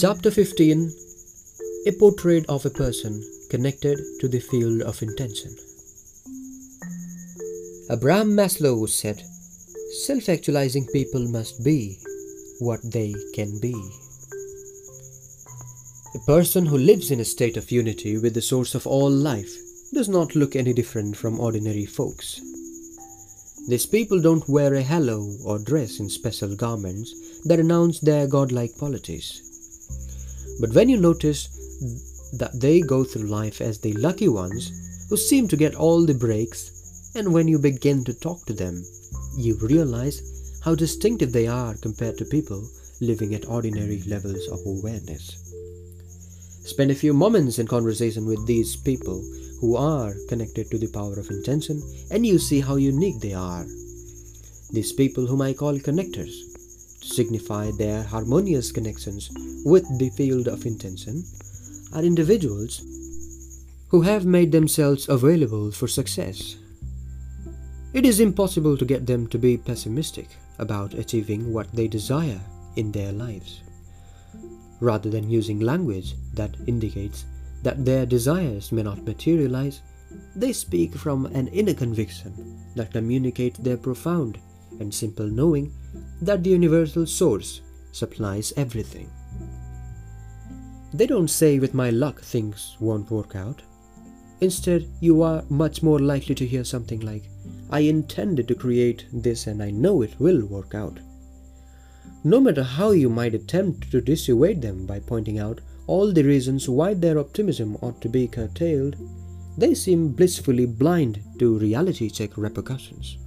Chapter 15 A portrait of a person connected to the field of intention. Abraham Maslow said, Self actualizing people must be what they can be. A person who lives in a state of unity with the source of all life does not look any different from ordinary folks. These people don't wear a halo or dress in special garments that announce their godlike qualities. But when you notice that they go through life as the lucky ones who seem to get all the breaks, and when you begin to talk to them, you realize how distinctive they are compared to people living at ordinary levels of awareness. Spend a few moments in conversation with these people who are connected to the power of intention, and you see how unique they are. These people, whom I call connectors, to signify their harmonious connections with the field of intention, are individuals who have made themselves available for success. It is impossible to get them to be pessimistic about achieving what they desire in their lives. Rather than using language that indicates that their desires may not materialize, they speak from an inner conviction that communicates their profound and simple knowing that the universal source supplies everything. They don't say, with my luck, things won't work out. Instead, you are much more likely to hear something like, I intended to create this and I know it will work out. No matter how you might attempt to dissuade them by pointing out all the reasons why their optimism ought to be curtailed, they seem blissfully blind to reality check repercussions.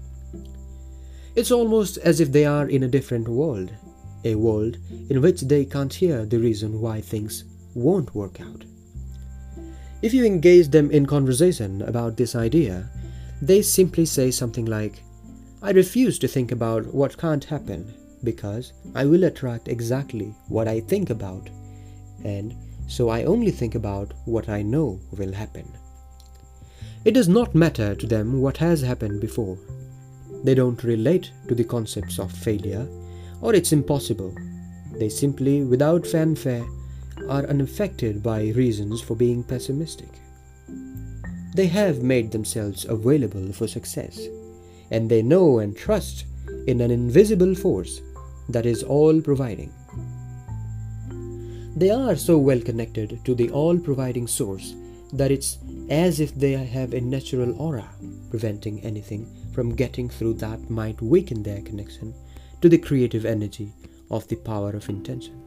It's almost as if they are in a different world, a world in which they can't hear the reason why things won't work out. If you engage them in conversation about this idea, they simply say something like, I refuse to think about what can't happen because I will attract exactly what I think about, and so I only think about what I know will happen. It does not matter to them what has happened before. They don't relate to the concepts of failure or it's impossible. They simply, without fanfare, are unaffected by reasons for being pessimistic. They have made themselves available for success, and they know and trust in an invisible force that is all providing. They are so well connected to the all providing source that it's as if they have a natural aura preventing anything from getting through that might weaken their connection to the creative energy of the power of intention.